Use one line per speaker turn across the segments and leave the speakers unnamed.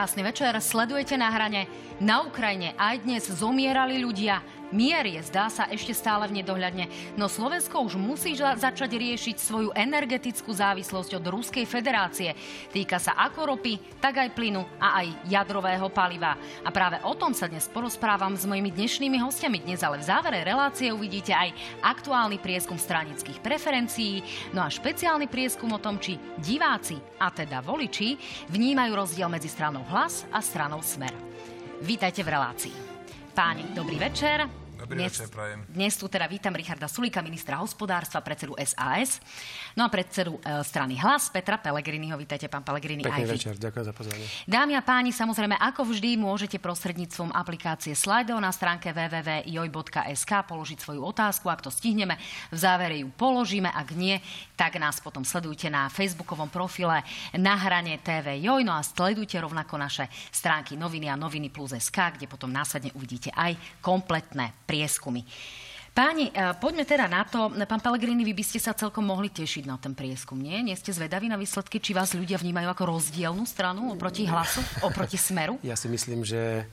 Krásny večer, sledujete na hrane. Na Ukrajine aj dnes zomierali ľudia. Mier je, zdá sa, ešte stále v nedohľadne, no Slovensko už musí začať riešiť svoju energetickú závislosť od Ruskej federácie. Týka sa ako ropy, tak aj plynu a aj jadrového paliva. A práve o tom sa dnes porozprávam s mojimi dnešnými hostiami. Dnes ale v závere relácie uvidíte aj aktuálny prieskum stranických preferencií, no a špeciálny prieskum o tom, či diváci, a teda voliči, vnímajú rozdiel medzi stranou Hlas a stranou Smer. Vítajte v relácii. Páni, dobrý večer.
Dobrý dnes, večer, prajem.
Dnes tu teda vítam Richarda Sulika, ministra hospodárstva, predsedu SAS, no a predsedu e, strany Hlas, Petra Pelegriniho. Vítajte, pán Pelegrini.
Pekný večer, ďakujem za pozvanie.
Dámy a páni, samozrejme, ako vždy, môžete prostredníctvom aplikácie Slido na stránke www.joj.sk položiť svoju otázku. Ak to stihneme, v závere ju položíme. Ak nie, tak nás potom sledujte na facebookovom profile na hrane TV Joj. No a sledujte rovnako naše stránky noviny a noviny plus SK, kde potom následne uvidíte aj kompletné prieskumy. Páni, e, poďme teda na to. Pán Pellegrini, vy by ste sa celkom mohli tešiť na ten prieskum, nie? Nie ste zvedaví na výsledky, či vás ľudia vnímajú ako rozdielnú stranu oproti hlasu, oproti smeru?
Ja si myslím, že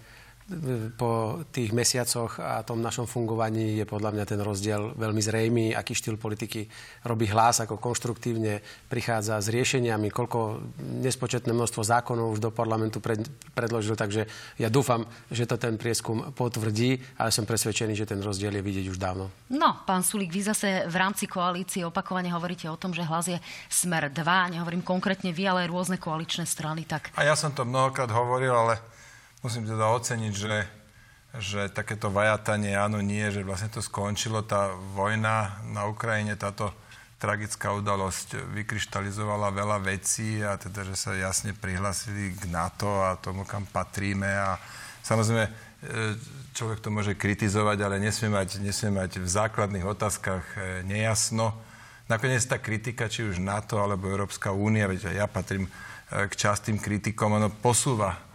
po tých mesiacoch a tom našom fungovaní je podľa mňa ten rozdiel veľmi zrejmý, aký štýl politiky robí hlas, ako konštruktívne prichádza s riešeniami, koľko nespočetné množstvo zákonov už do parlamentu pred, predložil, takže ja dúfam, že to ten prieskum potvrdí, ale som presvedčený, že ten rozdiel je vidieť už dávno.
No, pán Sulík, vy zase v rámci koalície opakovane hovoríte o tom, že hlas je smer 2, nehovorím konkrétne vy, ale rôzne koaličné strany. Tak...
A ja som to mnohokrát hovoril, ale musím teda oceniť, že, že takéto vajatanie áno, nie, že vlastne to skončilo. Tá vojna na Ukrajine, táto tragická udalosť vykryštalizovala veľa vecí a teda, že sa jasne prihlasili k NATO a tomu, kam patríme. A samozrejme, e, človek to môže kritizovať, ale nesmie mať, nesmie mať v základných otázkach e, nejasno. Nakoniec tá kritika, či už NATO alebo Európska únia, veď ja patrím e, k častým kritikom, ono posúva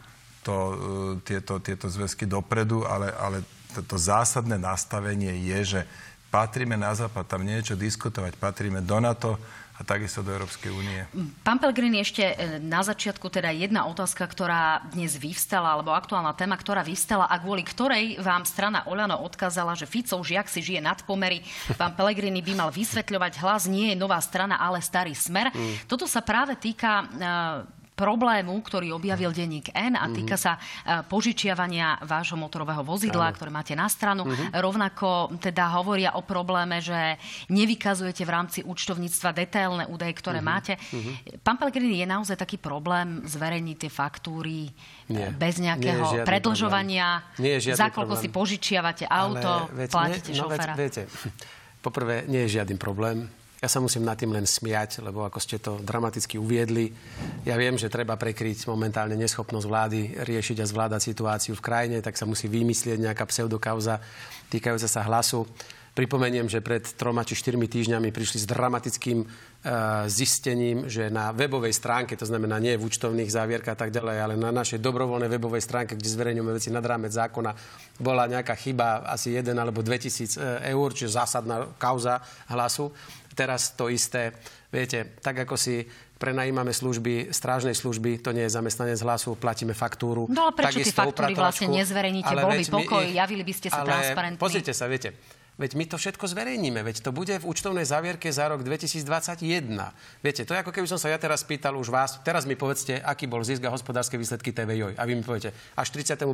to, e, tieto, tieto zväzky dopredu, ale, ale to zásadné nastavenie je, že patríme na západ, tam niečo diskutovať, patríme do NATO, a takisto do Európskej únie.
Pán Pelgrini, ešte e, na začiatku teda jedna otázka, ktorá dnes vyvstala, alebo aktuálna téma, ktorá vyvstala a kvôli ktorej vám strana Oľano odkázala, že Fico už jak si žije nad pomery. Pán Pellegrini by mal vysvetľovať hlas, nie je nová strana, ale starý smer. Mm. Toto sa práve týka uh, problému, ktorý objavil denník N a týka sa e, požičiavania vášho motorového vozidla, Áno. ktoré máte na stranu. Uh-huh. Rovnako teda hovoria o probléme, že nevykazujete v rámci účtovníctva detailné údaje, ktoré uh-huh. máte. Uh-huh. Pán Pellegrini, je naozaj taký problém zverejniť tie faktúry nie. bez nejakého nie predlžovania? Nie je Za koľko si požičiavate auto, Ale, viete, platíte no, šoféra?
Viete, poprvé, nie je žiadny problém ja sa musím nad tým len smiať, lebo ako ste to dramaticky uviedli, ja viem, že treba prekryť momentálne neschopnosť vlády riešiť a zvládať situáciu v krajine, tak sa musí vymyslieť nejaká pseudokauza týkajúca sa hlasu. Pripomeniem, že pred troma či štyrmi týždňami prišli s dramatickým uh, zistením, že na webovej stránke, to znamená nie v účtovných závierkach a tak ďalej, ale na našej dobrovoľnej webovej stránke, kde zverejňujeme veci nad rámec zákona, bola nejaká chyba asi 1 alebo 2000 e, eur, čiže zásadná kauza hlasu. Teraz to isté, viete, tak ako si prenajímame služby, strážnej služby, to nie je zamestnanec hlasu, platíme faktúru.
No ale prečo tie faktúry vlastne nezverejníte? Bol by pokoj, javili by ste sa transparentní.
Pozrite sa, viete, Veď my to všetko zverejníme, veď to bude v účtovnej závierke za rok 2021. Viete, to je ako keby som sa ja teraz pýtal už vás, teraz mi povedzte, aký bol zisk a hospodárske výsledky TVJ. A vy mi poviete, až 31.3.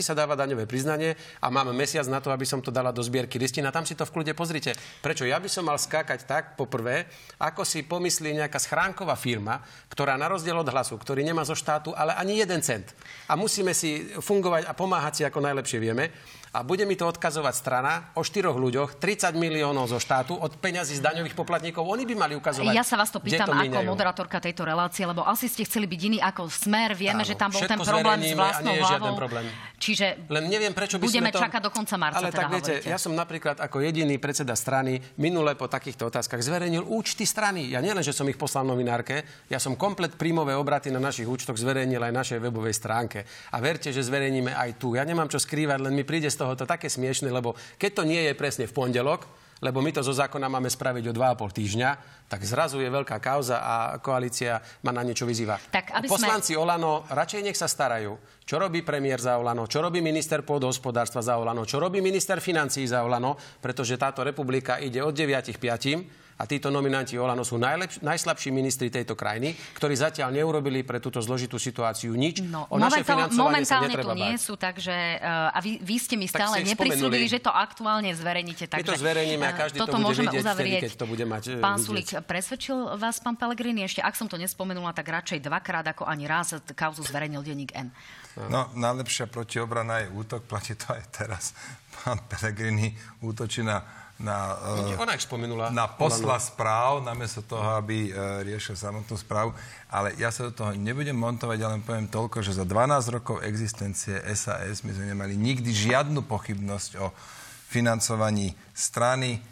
sa dáva daňové priznanie a mám mesiac na to, aby som to dala do zbierky listina. Tam si to v kľude pozrite. Prečo ja by som mal skákať tak, poprvé, ako si pomyslí nejaká schránková firma, ktorá na rozdiel od hlasu, ktorý nemá zo štátu, ale ani jeden cent. A musíme si fungovať a pomáhať si ako najlepšie vieme a bude mi to odkazovať strana o štyroch ľuďoch, 30 miliónov zo štátu od peňazí z daňových poplatníkov. Oni by mali ukazovať.
Ja sa vás to pýtam to ako moderátorka tejto relácie, lebo asi ste chceli byť iní ako smer. Vieme, Áno, že tam bol ten problém s vlastnou hlavou.
Problém.
Čiže
Len neviem, prečo by
budeme
sme to...
čakať do konca marca.
Ale
teda
tak viete, ja som napríklad ako jediný predseda strany minule po takýchto otázkach zverejnil účty strany. Ja nielen, že som ich poslal novinárke, ja som komplet príjmové obraty na našich účtoch zverejnil aj našej webovej stránke. A verte, že zverejníme aj tu. Ja nemám čo skrývať, len mi príde z toho to také smiešne lebo keď to nie je presne v pondelok, lebo my to zo zákona máme spraviť o 2,5 týždňa, tak zrazu je veľká kauza a koalícia ma na niečo vyzýva. Tak, aby Poslanci sme... Olano radšej nech sa starajú. Čo robí premiér za Olano? Čo robí minister pôdohospodárstva za Olano? Čo robí minister financí za Olano? Pretože táto republika ide od 9 5 a títo nominanti Olano sú najlepš- najslabší ministri tejto krajiny, ktorí zatiaľ neurobili pre túto zložitú situáciu nič.
No, o naše financovanie sa netreba tu nie sú, takže uh, a vy, vy ste mi stále neprisúdili, že to aktuálne zverejnite. Takže,
My to zverejníme a eh, každý toto to bude môžeme vidieť uzavrieť. Vtedy, keď to bude mať
eh, Pán Sulík, presvedčil vás pán Pellegrini ešte, ak som to nespomenula, tak radšej dvakrát ako ani raz kauzu zverejnil denník N.
No, najlepšia protiobrana je útok, platí to aj teraz. Pán Pellegrini útočí na na,
uh, Ona spomenula.
na posla správ, namiesto toho, aby uh, riešil samotnú správu. Ale ja sa do toho nebudem montovať, ale poviem toľko, že za 12 rokov existencie SAS my sme nemali nikdy žiadnu pochybnosť o financovaní strany.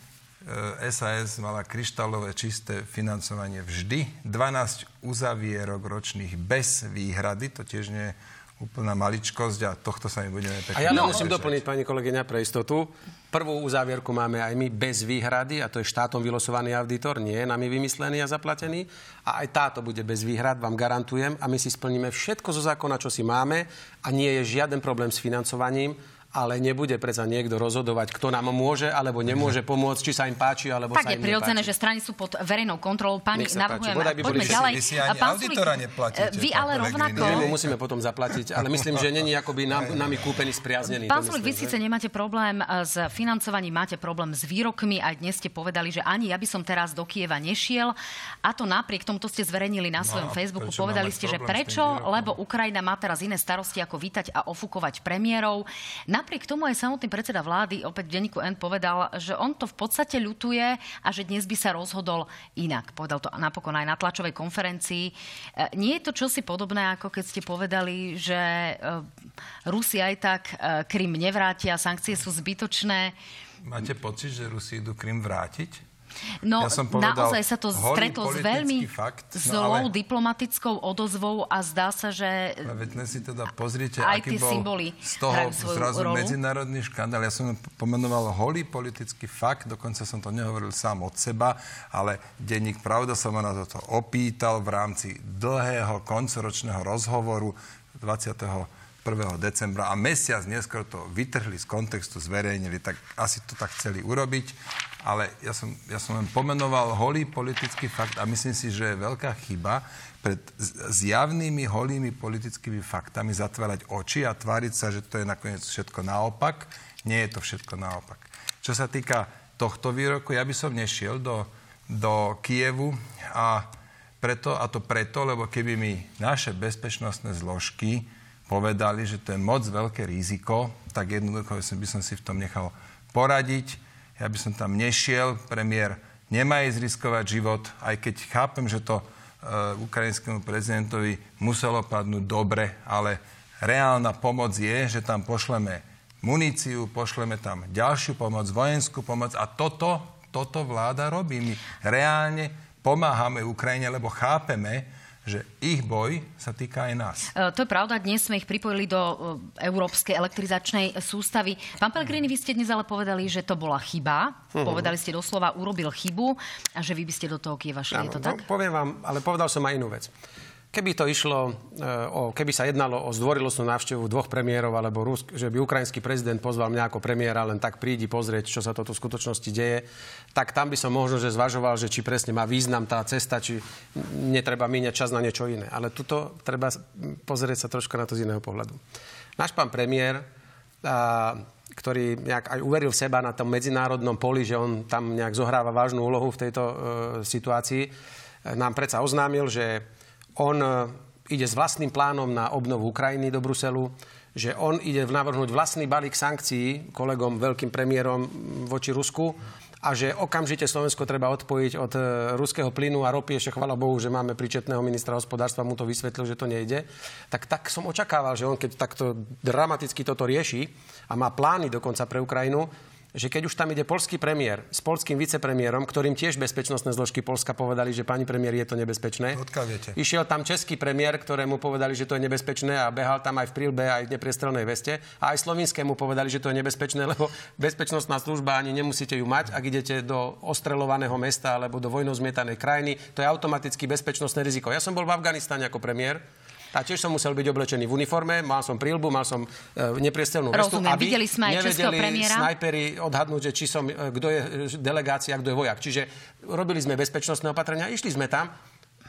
Uh, e, SAS mala kryštálové čisté financovanie vždy. 12 uzavierok ročných bez výhrady, to tiež nie je úplná maličkosť a tohto sa mi budeme pekne
A ja no, musím doplniť, pani kolegyňa, pre istotu. Prvú uzávierku máme aj my bez výhrady a to je štátom vylosovaný auditor, nie je nami vymyslený a zaplatený. A aj táto bude bez výhrad, vám garantujem. A my si splníme všetko zo zákona, čo si máme a nie je žiaden problém s financovaním ale nebude predsa niekto rozhodovať, kto nám môže alebo nemôže pomôcť, či sa im páči alebo
tak
sa im
je prirodzené, že strany sú pod verejnou kontrolou. Pani, navrhujem, poďme ďalej.
Vy si ani pán auditora neplatíte.
Vy ale rovnako...
My musíme potom zaplatiť, ale myslím, že není akoby nám, nami kúpený, spriaznený.
Pán Sulik, vy síce nemáte problém eh, s financovaním, máte problém s výrokmi. Aj dnes ste povedali, že ani ja by som teraz do Kieva nešiel. A to napriek tomu, to ste zverejnili na svojom no, Facebooku. Povedali ste, že prečo? Lebo Ukrajina má teraz iné starosti, ako vítať a ofúkovať premiérov. Na Napriek tomu aj samotný predseda vlády opäť v denníku N povedal, že on to v podstate ľutuje a že dnes by sa rozhodol inak. Povedal to napokon aj na tlačovej konferencii. E, nie je to čosi podobné, ako keď ste povedali, že e, Rusi aj tak e, Krym nevrátia, sankcie sú zbytočné.
Máte pocit, že Rusi idú Krym vrátiť?
No, ja som povedal, naozaj sa to stretlo s veľmi fakt, no, zlou ale... diplomatickou odozvou a zdá sa, že
Veď si teda pozrite,
aj
aký bol
symboly
z toho zrazu rolu. medzinárodný škandál. Ja som pomenoval holý politický fakt, dokonca som to nehovoril sám od seba, ale denník Pravda sa ma na toto opýtal v rámci dlhého koncoročného rozhovoru 20. 1. decembra a mesiac neskôr to vytrhli z kontextu, zverejnili, tak asi to tak chceli urobiť. Ale ja som, ja som len pomenoval holý politický fakt a myslím si, že je veľká chyba pred zjavnými holými politickými faktami zatvárať oči a tváriť sa, že to je nakoniec všetko naopak. Nie je to všetko naopak. Čo sa týka tohto výroku, ja by som nešiel do, do Kievu a preto, a to preto, lebo keby mi naše bezpečnostné zložky povedali, že to je moc veľké riziko, tak jednoducho by som si v tom nechal poradiť. Ja by som tam nešiel, premiér nemá ísť riskovať život, aj keď chápem, že to uh, ukrajinskému prezidentovi muselo padnúť dobre, ale reálna pomoc je, že tam pošleme muníciu, pošleme tam ďalšiu pomoc, vojenskú pomoc a toto, toto vláda robí. My reálne pomáhame Ukrajine, lebo chápeme, že ich boj sa týka aj nás.
E, to je pravda, dnes sme ich pripojili do e, európskej elektrizačnej sústavy. Pán Pellegrini, vy ste dnes ale povedali, že to bola chyba. Uh-huh. Povedali ste doslova, urobil chybu a že vy by ste do toho Kieva šli. je to tak?
Poviem vám, ale povedal som aj inú vec. Keby to išlo, e, o, keby sa jednalo o zdvorilostnú návštevu dvoch premiérov, alebo Rusk, že by ukrajinský prezident pozval mňa ako premiéra, len tak prídi pozrieť, čo sa toto v skutočnosti deje, tak tam by som možno, že zvažoval, že či presne má význam tá cesta, či netreba míňať čas na niečo iné. Ale tuto treba pozrieť sa trošku na to z iného pohľadu. Náš pán premiér, a, ktorý nejak aj uveril v seba na tom medzinárodnom poli, že on tam nejak zohráva vážnu úlohu v tejto e, situácii, nám predsa oznámil, že on e, ide s vlastným plánom na obnovu Ukrajiny do Bruselu, že on ide navrhnúť vlastný balík sankcií kolegom, veľkým premiérom voči Rusku a že okamžite Slovensko treba odpojiť od e, ruského plynu a ropy. Ešte chvala Bohu, že máme príčetného ministra hospodárstva, mu to vysvetlil, že to nejde. Tak, tak som očakával, že on keď takto dramaticky toto rieši a má plány dokonca pre Ukrajinu, že keď už tam ide polský premiér s polským vicepremiérom, ktorým tiež bezpečnostné zložky Polska povedali, že pani premiér je to nebezpečné.
Odkiaľ viete?
Išiel tam český premiér, ktorému povedali, že to je nebezpečné a behal tam aj v prílbe, aj v nepriestrelnej veste. A aj slovinskému povedali, že to je nebezpečné, lebo bezpečnostná služba ani nemusíte ju mať, ak idete do ostrelovaného mesta alebo do vojnou zmietanej krajiny. To je automaticky bezpečnostné riziko. Ja som bol v Afganistane ako premiér a tiež som musel byť oblečený v uniforme, mal som prílbu, mal som e, nepriestelnú vestu.
Rozumiem, aby videli sme aj českého premiéra.
snajperi odhadnúť, že či som, e, kto je delegácia, kto je vojak. Čiže robili sme bezpečnostné opatrenia, išli sme tam.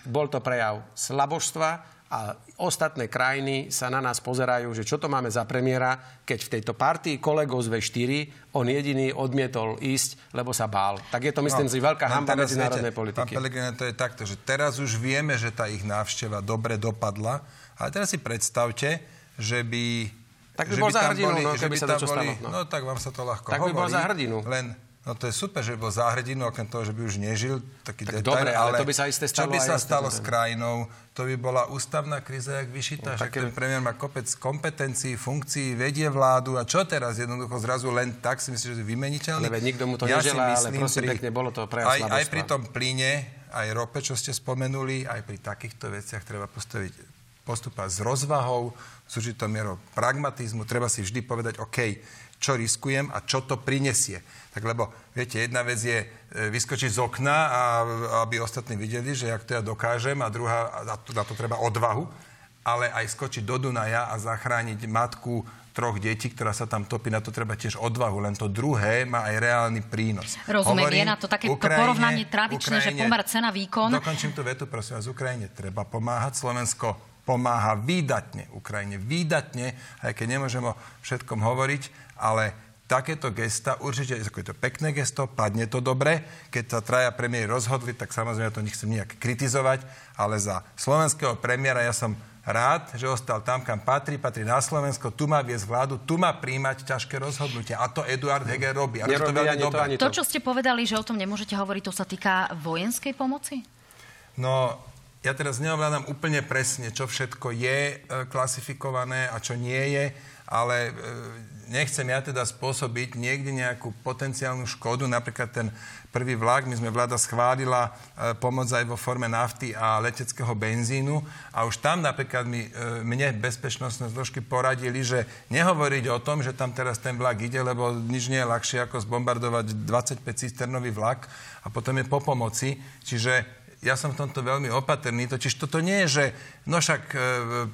Bol to prejav slabožstva, a ostatné krajiny sa na nás pozerajú, že čo to máme za premiéra, keď v tejto partii kolegov z V4 on jediný odmietol ísť, lebo sa bál. Tak je to, myslím no, si, veľká hamba medzinárodnej viete, politiky.
Pán Pelegrini, to je takto, že teraz už vieme, že tá ich návšteva dobre dopadla, ale teraz si predstavte, že by
tak by bol za hrdinu, boli, no, keby sa to
boli,
stalo.
No. no tak vám sa to ľahko
tak
hovorí.
Tak by bol za hrdinu.
Len No to je super, že bol za hrdinu, okrem toho, že by už nežil, taký
tak
detail,
dobre, ale, ale to by sa isté
stalo čo by sa stalo s krajinou, to by bola ústavná kríza, jak vyšitá, no, že ten premiér má kopec kompetencií, funkcií, vedie vládu a čo teraz jednoducho zrazu len tak si myslíš, že je vymeniteľný?
Ale nikto mu to ja neželá, ale prosím pekne, bolo to pre
aj, aj pri tom plyne, aj rope, čo ste spomenuli, aj pri takýchto veciach treba postaviť postupovať s rozvahou, s určitou mierou pragmatizmu. Treba si vždy povedať, OK, čo riskujem a čo to prinesie. Tak lebo, viete, jedna vec je e, vyskočiť z okna, a, aby ostatní videli, že jak to ja dokážem, a druhá, a to, na to treba odvahu, ale aj skočiť do Dunaja a zachrániť matku troch detí, ktorá sa tam topí, na to treba tiež odvahu, len to druhé má aj reálny prínos.
Rozumiem, Hovorím, je na to také Ukrajine, porovnanie tradičné, Ukrajine, že pomer cena výkon.
Dokončím tú vetu, prosím vás, Ukrajine treba pomáhať. Slovensko pomáha výdatne Ukrajine, výdatne, aj keď nemôžeme o všetkom hovoriť, ale takéto gesta, určite ako je to pekné gesto, padne to dobre. Keď sa traja premiéry rozhodli, tak samozrejme to nechcem nejak kritizovať, ale za slovenského premiéra ja som rád, že ostal tam, kam patrí, patrí na Slovensko, tu má viesť vládu, tu má príjmať ťažké rozhodnutia. A to Eduard Heger robí. A
Nerobí, to, veľmi to,
ani to. to, čo ste povedali, že o tom nemôžete hovoriť, to sa týka vojenskej pomoci?
No, ja teraz neovládam úplne presne, čo všetko je e, klasifikované a čo nie je, ale e, nechcem ja teda spôsobiť niekde nejakú potenciálnu škodu. Napríklad ten prvý vlak, my sme vláda schválila e, pomoc aj vo forme nafty a leteckého benzínu a už tam napríklad mi, e, mne bezpečnostné zložky poradili, že nehovoriť o tom, že tam teraz ten vlak ide, lebo nič nie je ľahšie ako zbombardovať 25 cisternový vlak a potom je po pomoci. Čiže ja som v tomto veľmi opatrný, totiž toto nie je, že no však e,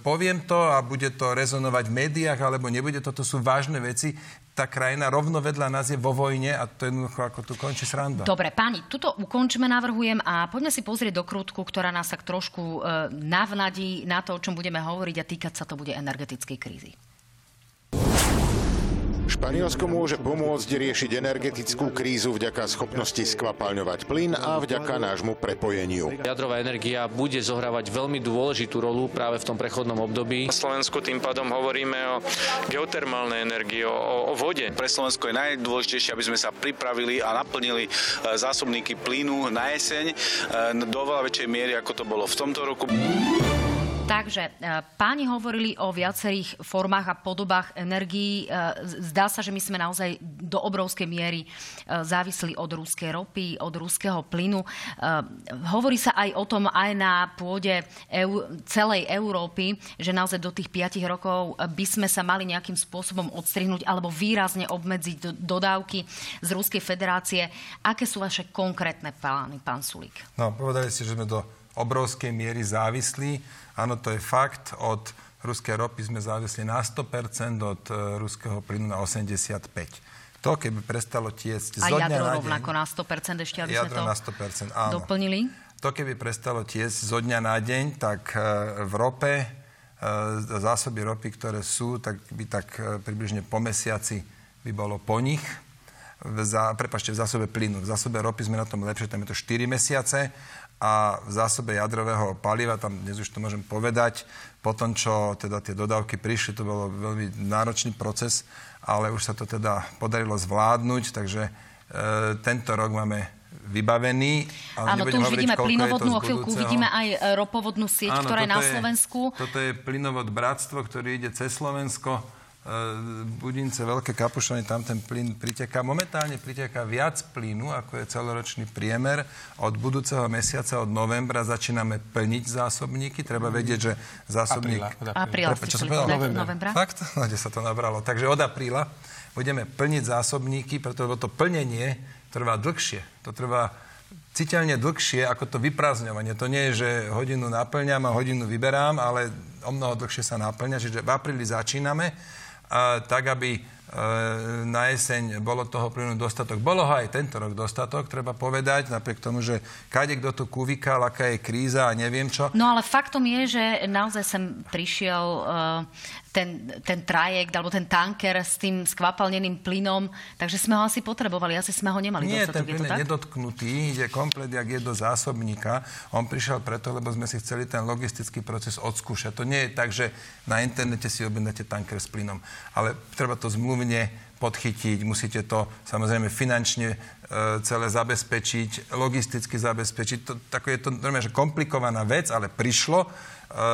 poviem to a bude to rezonovať v médiách, alebo nebude, toto sú vážne veci. Tá krajina rovno vedľa nás je vo vojne a to jednoducho ako tu končí sranda.
Dobre, páni, tuto ukončíme, navrhujem a poďme si pozrieť do krútku, ktorá nás tak trošku e, navnadí na to, o čom budeme hovoriť a týkať sa to bude energetickej krízy.
Španielsko môže pomôcť riešiť energetickú krízu vďaka schopnosti skvapalňovať plyn a vďaka nášmu prepojeniu.
Jadrová energia bude zohrávať veľmi dôležitú rolu práve v tom prechodnom období.
Na Slovensku tým pádom hovoríme o geotermálnej energii, o, o vode.
Pre Slovensko je najdôležitejšie, aby sme sa pripravili a naplnili e, zásobníky plynu na jeseň e, do veľa väčšej miery, ako to bolo v tomto roku.
Takže e, páni hovorili o viacerých formách a podobách energií. E, zdá sa, že my sme naozaj do obrovskej miery e, závislí od ruskej ropy, od ruského plynu. Hovorí sa aj o tom aj na pôde celej Európy, že naozaj do tých 5 rokov by sme sa mali nejakým spôsobom odstrihnúť alebo výrazne obmedziť dodávky z Ruskej federácie. Aké sú vaše konkrétne plány, pán Sulík?
No, povedali ste, že sme do obrovskej miery závislí Áno, to je fakt. Od ruskej ropy sme závisli na 100%, od uh, ruského plynu na 85%. To, keby prestalo tiesť
zo
dňa
na
deň...
rovnako na 100%, ešte aby
jadro
sme
to na 100%, áno.
doplnili?
To, keby prestalo tiesť zo dňa na deň, tak uh, v rope uh, zásoby ropy, ktoré sú, tak by tak približne po mesiaci by bolo po nich. V, za, prepašte, v zásobe plynu. V zásobe ropy sme na tom lepšie, tam je to 4 mesiace a v zásobe jadrového paliva, tam dnes už to môžem povedať, po tom, čo teda tie dodávky prišli, to bolo veľmi náročný proces, ale už sa to teda podarilo zvládnuť, takže e, tento rok máme vybavený.
Áno, tu už hovoriť, vidíme plynovodnú, o chvíľku vidíme aj e, ropovodnú sieť, Áno, ktorá je na Slovensku.
Je, toto je plynovod Bratstvo, ktorý ide cez Slovensko Budince, Veľké Kapušany, tam ten plyn priteká. Momentálne priteká viac plynu, ako je celoročný priemer. Od budúceho mesiaca, od novembra, začíname plniť zásobníky. Treba vedieť, že zásobník...
Apríla,
Prepa, čo som povedal? Novembra. novembra. Fakt? No, kde sa to nabralo. Takže od apríla budeme plniť zásobníky, pretože to plnenie trvá dlhšie. To trvá citeľne dlhšie ako to vyprázdňovanie. To nie je, že hodinu naplňam a hodinu vyberám, ale o mnoho dlhšie sa naplňa. Čiže v apríli začíname tak aby e, na jeseň bolo toho plynu dostatok. Bolo ho aj tento rok dostatok, treba povedať, napriek tomu, že kade kto tu kuvikal, aká je kríza a neviem čo.
No ale faktom je, že naozaj sem prišiel uh, ten, ten trajekt alebo ten tanker s tým skvapalneným plynom, takže sme ho asi potrebovali, asi sme ho nemali
Nie,
dostatok.
ten plyn je, je nedotknutý, ide komplet, jak je do zásobníka. On prišiel preto, lebo sme si chceli ten logistický proces odskúšať. To nie je tak, že na internete si objednáte tanker s plynom, ale treba to zmluvne podchytiť, musíte to samozrejme finančne e, celé zabezpečiť, logisticky zabezpečiť. To, tako je to normálne, že komplikovaná vec, ale prišlo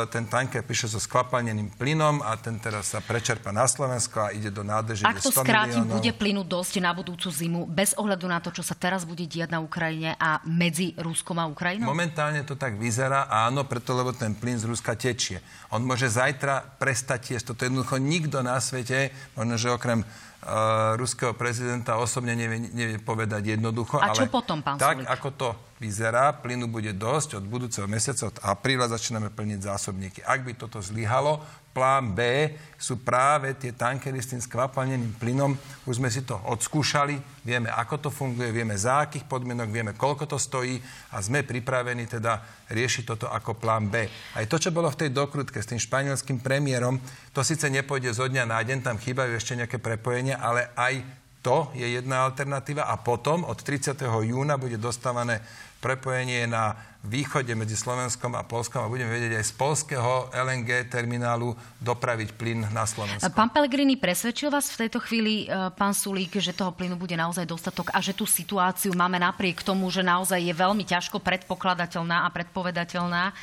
ten tanker píše so skvapalneným plynom a ten teraz sa prečerpa na Slovensko a ide do nádeže.
Ak to skrátim, miliónov. bude plynu dosť na budúcu zimu, bez ohľadu na to, čo sa teraz bude diať na Ukrajine a medzi Ruskom a Ukrajinou?
Momentálne to tak vyzerá, áno, preto lebo ten plyn z Ruska tečie. On môže zajtra prestať tiesť. Toto jednoducho nikto na svete, možno, že okrem uh, ruského prezidenta osobne nevie, nevie povedať jednoducho.
A čo
ale
potom, pán
Tak,
Sulik?
ako to vyzerá, plynu bude dosť. Od budúceho mesiaca, od apríla začíname plniť zásobníky. Ak by toto zlyhalo, plán B sú práve tie tankery s tým skvapalneným plynom. Už sme si to odskúšali, vieme, ako to funguje, vieme, za akých podmienok, vieme, koľko to stojí a sme pripravení teda riešiť toto ako plán B. Aj to, čo bolo v tej dokrutke s tým španielským premiérom, to síce nepôjde zo dňa na deň, tam chýbajú ešte nejaké prepojenia, ale aj to je jedna alternatíva a potom od 30. júna bude dostávané prepojenie na východe medzi Slovenskom a Polskom a budeme vedieť aj z polského LNG terminálu dopraviť plyn na Slovensko.
Pán Pellegrini, presvedčil vás v tejto chvíli e, pán Sulík, že toho plynu bude naozaj dostatok a že tú situáciu máme napriek tomu, že naozaj je veľmi ťažko predpokladateľná a predpovedateľná, e,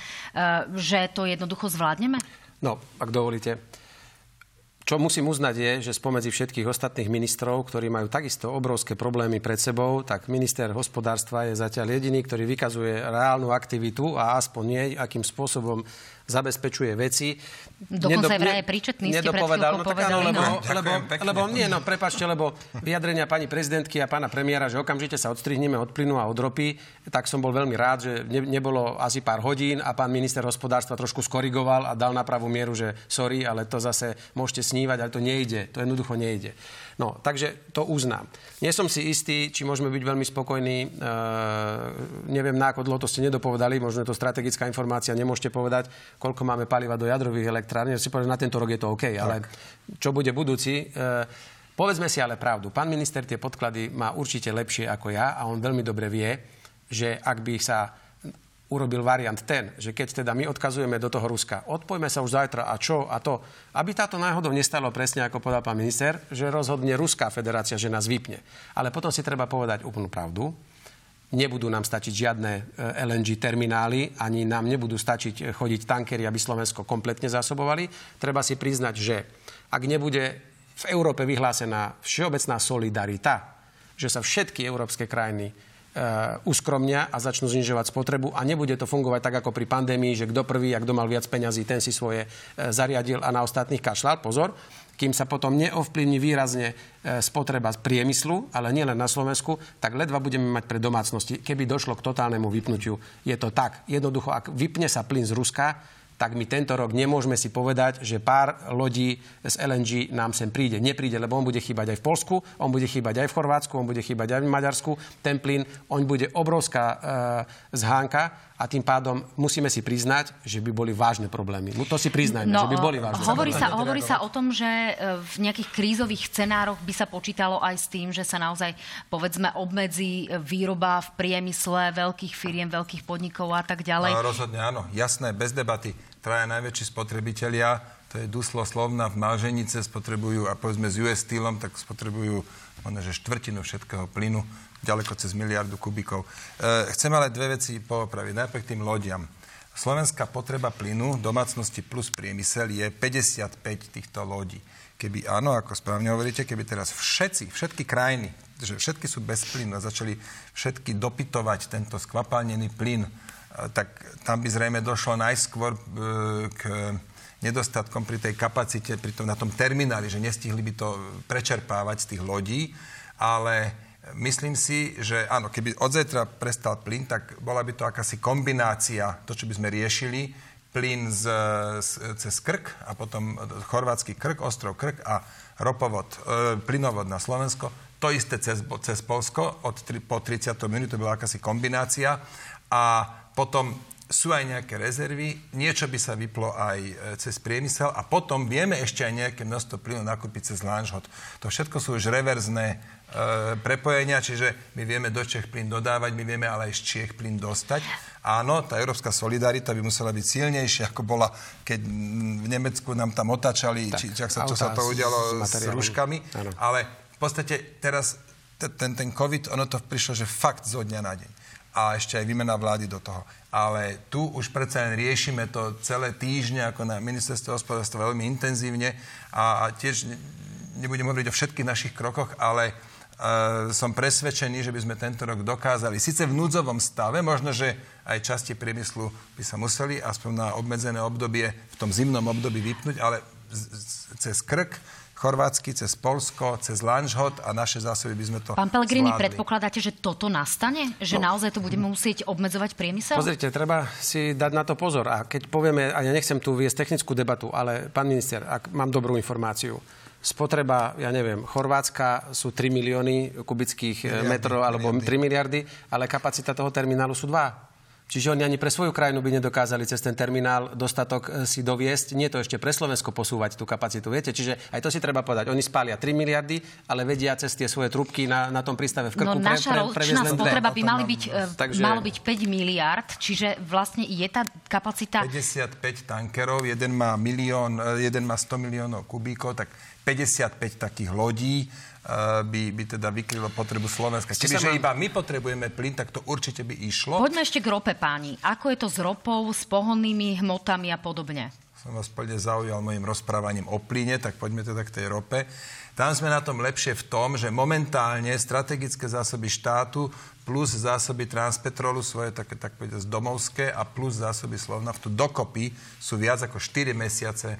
že to jednoducho zvládneme?
No, ak dovolíte. Čo musím uznať je, že spomedzi všetkých ostatných ministrov, ktorí majú takisto obrovské problémy pred sebou, tak minister hospodárstva je zatiaľ jediný, ktorý vykazuje reálnu aktivitu a aspoň nie, akým spôsobom zabezpečuje veci.
Dokonca Nedop- aj príčetný ste nedopovedal, no, tak áno,
lebo, no. lebo, lebo, nie, no, prepačte, lebo vyjadrenia pani prezidentky a pána premiéra, že okamžite sa odstrihneme od plynu a od ropy, tak som bol veľmi rád, že ne, nebolo asi pár hodín a pán minister hospodárstva trošku skorigoval a dal na pravú mieru, že sorry, ale to zase môžete snívať, ale to nejde. To jednoducho nejde. No, takže to uznám. Nie som si istý, či môžeme byť veľmi spokojní. E, neviem, na ako dlho to ste nedopovedali, možno je to strategická informácia, nemôžete povedať, koľko máme paliva do jadrových elektrární. Si povedať, na tento rok je to OK, tak. ale čo bude budúci? E, povedzme si ale pravdu. Pán minister tie podklady má určite lepšie ako ja a on veľmi dobre vie, že ak by sa urobil variant ten, že keď teda my odkazujeme do toho Ruska, odpojme sa už zajtra a čo a to, aby táto náhodou nestalo presne, ako povedal pán minister, že rozhodne Ruská federácia, že nás vypne. Ale potom si treba povedať úplnú pravdu. Nebudú nám stačiť žiadne e, LNG terminály, ani nám nebudú stačiť e, chodiť tankery, aby Slovensko kompletne zásobovali. Treba si priznať, že ak nebude v Európe vyhlásená všeobecná solidarita, že sa všetky európske krajiny uskromnia a začnú znižovať spotrebu a nebude to fungovať tak ako pri pandémii, že kto prvý a kto mal viac peňazí, ten si svoje uh, zariadil a na ostatných kašľal. Pozor, kým sa potom neovplyvní výrazne uh, spotreba z priemyslu, ale nielen na Slovensku, tak ledva budeme mať pre domácnosti. Keby došlo k totálnemu vypnutiu, je to tak. Jednoducho, ak vypne sa plyn z Ruska, tak my tento rok nemôžeme si povedať, že pár lodí z LNG nám sem príde. Nepríde, lebo on bude chýbať aj v Polsku, on bude chýbať aj v Chorvátsku, on bude chýbať aj v Maďarsku. Ten plyn, on bude obrovská e, zhánka a tým pádom musíme si priznať, že by boli vážne problémy. To si priznajme, no, že by boli vážne
hovorí Sa, hovorí sa o tom, že e, v nejakých krízových scenároch by sa počítalo aj s tým, že sa naozaj, povedzme, obmedzí výroba v priemysle veľkých firiem, veľkých podnikov a tak ďalej.
No, rozhodne áno, jasné, bez debaty traja najväčší spotrebitelia, to je Duslo Slovna v Malženice, spotrebujú, a povedzme s US Steelom, tak spotrebujú možno, že štvrtinu všetkého plynu, ďaleko cez miliardu kubikov. E, chcem ale dve veci poopraviť. Najprv tým lodiam. Slovenská potreba plynu, domácnosti plus priemysel je 55 týchto lodí. keby áno, ako správne hovoríte, keby teraz všetci, všetky krajiny, že všetky sú bez plynu a začali všetky dopytovať tento skvapalnený plyn, tak tam by zrejme došlo najskôr k nedostatkom pri tej kapacite, pri tom, na tom termináli, že nestihli by to prečerpávať z tých lodí, ale myslím si, že áno, keby od zajtra prestal plyn, tak bola by to akási kombinácia, to, čo by sme riešili, plyn z, z, cez Krk a potom chorvátsky Krk, ostrov Krk a ropovod, e, plynovod na Slovensko, to isté cez, cez Polsko od, po 30. minúte, to bola akási kombinácia a potom sú aj nejaké rezervy, niečo by sa vyplo aj e, cez priemysel a potom vieme ešte aj nejaké množstvo plynu nakúpiť cez Lanžhot. To všetko sú už reverzné prepojenia, čiže my vieme do Čech plyn dodávať, my vieme ale aj z Čiech plyn dostať. Áno, tá európska solidarita by musela byť silnejšia, ako bola, keď v Nemecku nám tam otáčali, tak, či, či sa, čo sa to udialo s, s rúškami. Ale v podstate teraz ten, ten COVID, ono to prišlo, že fakt zo dňa na deň. A ešte aj výmena vlády do toho ale tu už predsa len riešime to celé týždne ako na ministerstve hospodárstva veľmi intenzívne a, tiež nebudem hovoriť o všetkých našich krokoch, ale som presvedčený, že by sme tento rok dokázali, síce v núdzovom stave, možno, že aj časti priemyslu by sa museli aspoň na obmedzené obdobie, v tom zimnom období vypnúť, ale cez krk chorvátsky, cez Polsko, cez Lanžhot a naše zásoby by sme to
Pán Pellegrini, zvládli. predpokladáte, že toto nastane? Že no. naozaj to budeme musieť obmedzovať priemysel?
Pozrite, treba si dať na to pozor. A keď povieme, a ja nechcem tu viesť technickú debatu, ale pán minister, ak mám dobrú informáciu, spotreba, ja neviem, Chorvátska sú 3 milióny kubických miliardy, metrov alebo miliardy. 3 miliardy, ale kapacita toho terminálu sú 2. Čiže oni ani pre svoju krajinu by nedokázali cez ten terminál dostatok e, si doviesť. Nie to ešte pre Slovensko posúvať tú kapacitu. Viete, čiže aj to si treba povedať. Oni spália 3 miliardy, ale vedia cez tie svoje trubky na, na tom prístave v Krku.
No naša pre, ročná spotreba by mali byť, e, Takže... malo byť 5 miliard, čiže vlastne je tá kapacita...
55 tankerov, jeden má, milión, e, jeden má 100 miliónov kubíkov, tak 55 takých lodí Eh, by, by teda vykrylo potrebu Slovenska. Čiže ma... iba my potrebujeme plyn, tak to určite by išlo.
Poďme ešte k rope, páni. Ako je to s ropou, s pohonnými hmotami a podobne?
Som vás plne zaujal mojim rozprávaním o plyne, tak poďme teda k tej rope. Tam sme na tom lepšie v tom, že momentálne strategické zásoby štátu plus zásoby Transpetrolu, svoje také, tak povedať, domovské a plus zásoby Slovnaftu dokopy sú viac ako 4 mesiace e,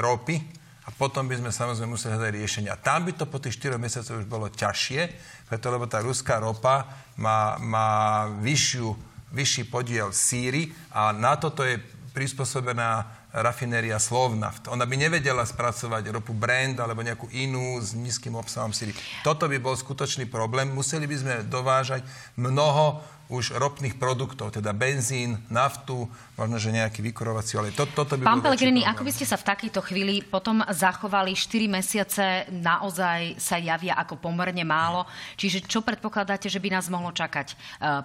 ropy a potom by sme samozrejme museli hľadať riešenia. Tam by to po tých 4 mesiacoch už bolo ťažšie, preto lebo tá ruská ropa má, má vyššiu, vyšší podiel síry a na toto je prispôsobená rafinéria Slovnaft. Ona by nevedela spracovať ropu Brand alebo nejakú inú s nízkym obsahom síry. Toto by bol skutočný problém. Museli by sme dovážať mnoho už ropných produktov, teda benzín, naftu, možno, že nejaký vykurovací olej. To, toto by
Pán Pellegrini, ako by ste sa v takejto chvíli potom zachovali? 4 mesiace naozaj sa javia ako pomerne málo. Čiže čo predpokladáte, že by nás mohlo čakať? E,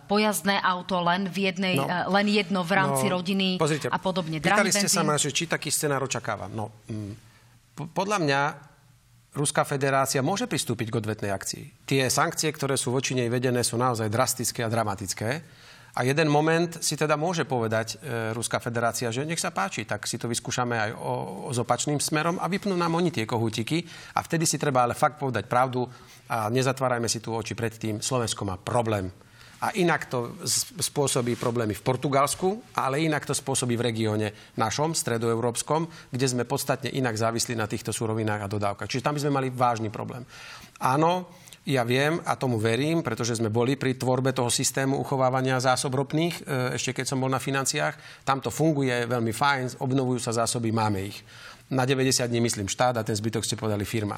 pojazdné auto len v jednej, no, e, len jedno v rámci no, rodiny pozrite, a podobne.
Pýtali ste sa ma, že či taký scenár očakávam. No, mm, podľa mňa Ruská federácia môže pristúpiť k odvetnej akcii. Tie sankcie, ktoré sú voči nej vedené, sú naozaj drastické a dramatické. A jeden moment si teda môže povedať e, Ruská federácia, že nech sa páči, tak si to vyskúšame aj o, o, s opačným smerom a vypnú nám oni tie kohútiky. A vtedy si treba ale fakt povedať pravdu a nezatvárajme si tu oči pred tým. Slovensko má problém a inak to spôsobí problémy v Portugalsku, ale inak to spôsobí v regióne našom, stredoeurópskom, kde sme podstatne inak závislí na týchto surovinách a dodávkach. Čiže tam by sme mali vážny problém. Áno, ja viem a tomu verím, pretože sme boli pri tvorbe toho systému uchovávania zásob ropných, e, ešte keď som bol na financiách. Tam to funguje veľmi fajn, obnovujú sa zásoby, máme ich. Na 90 dní myslím štát a ten zbytok ste povedali firma.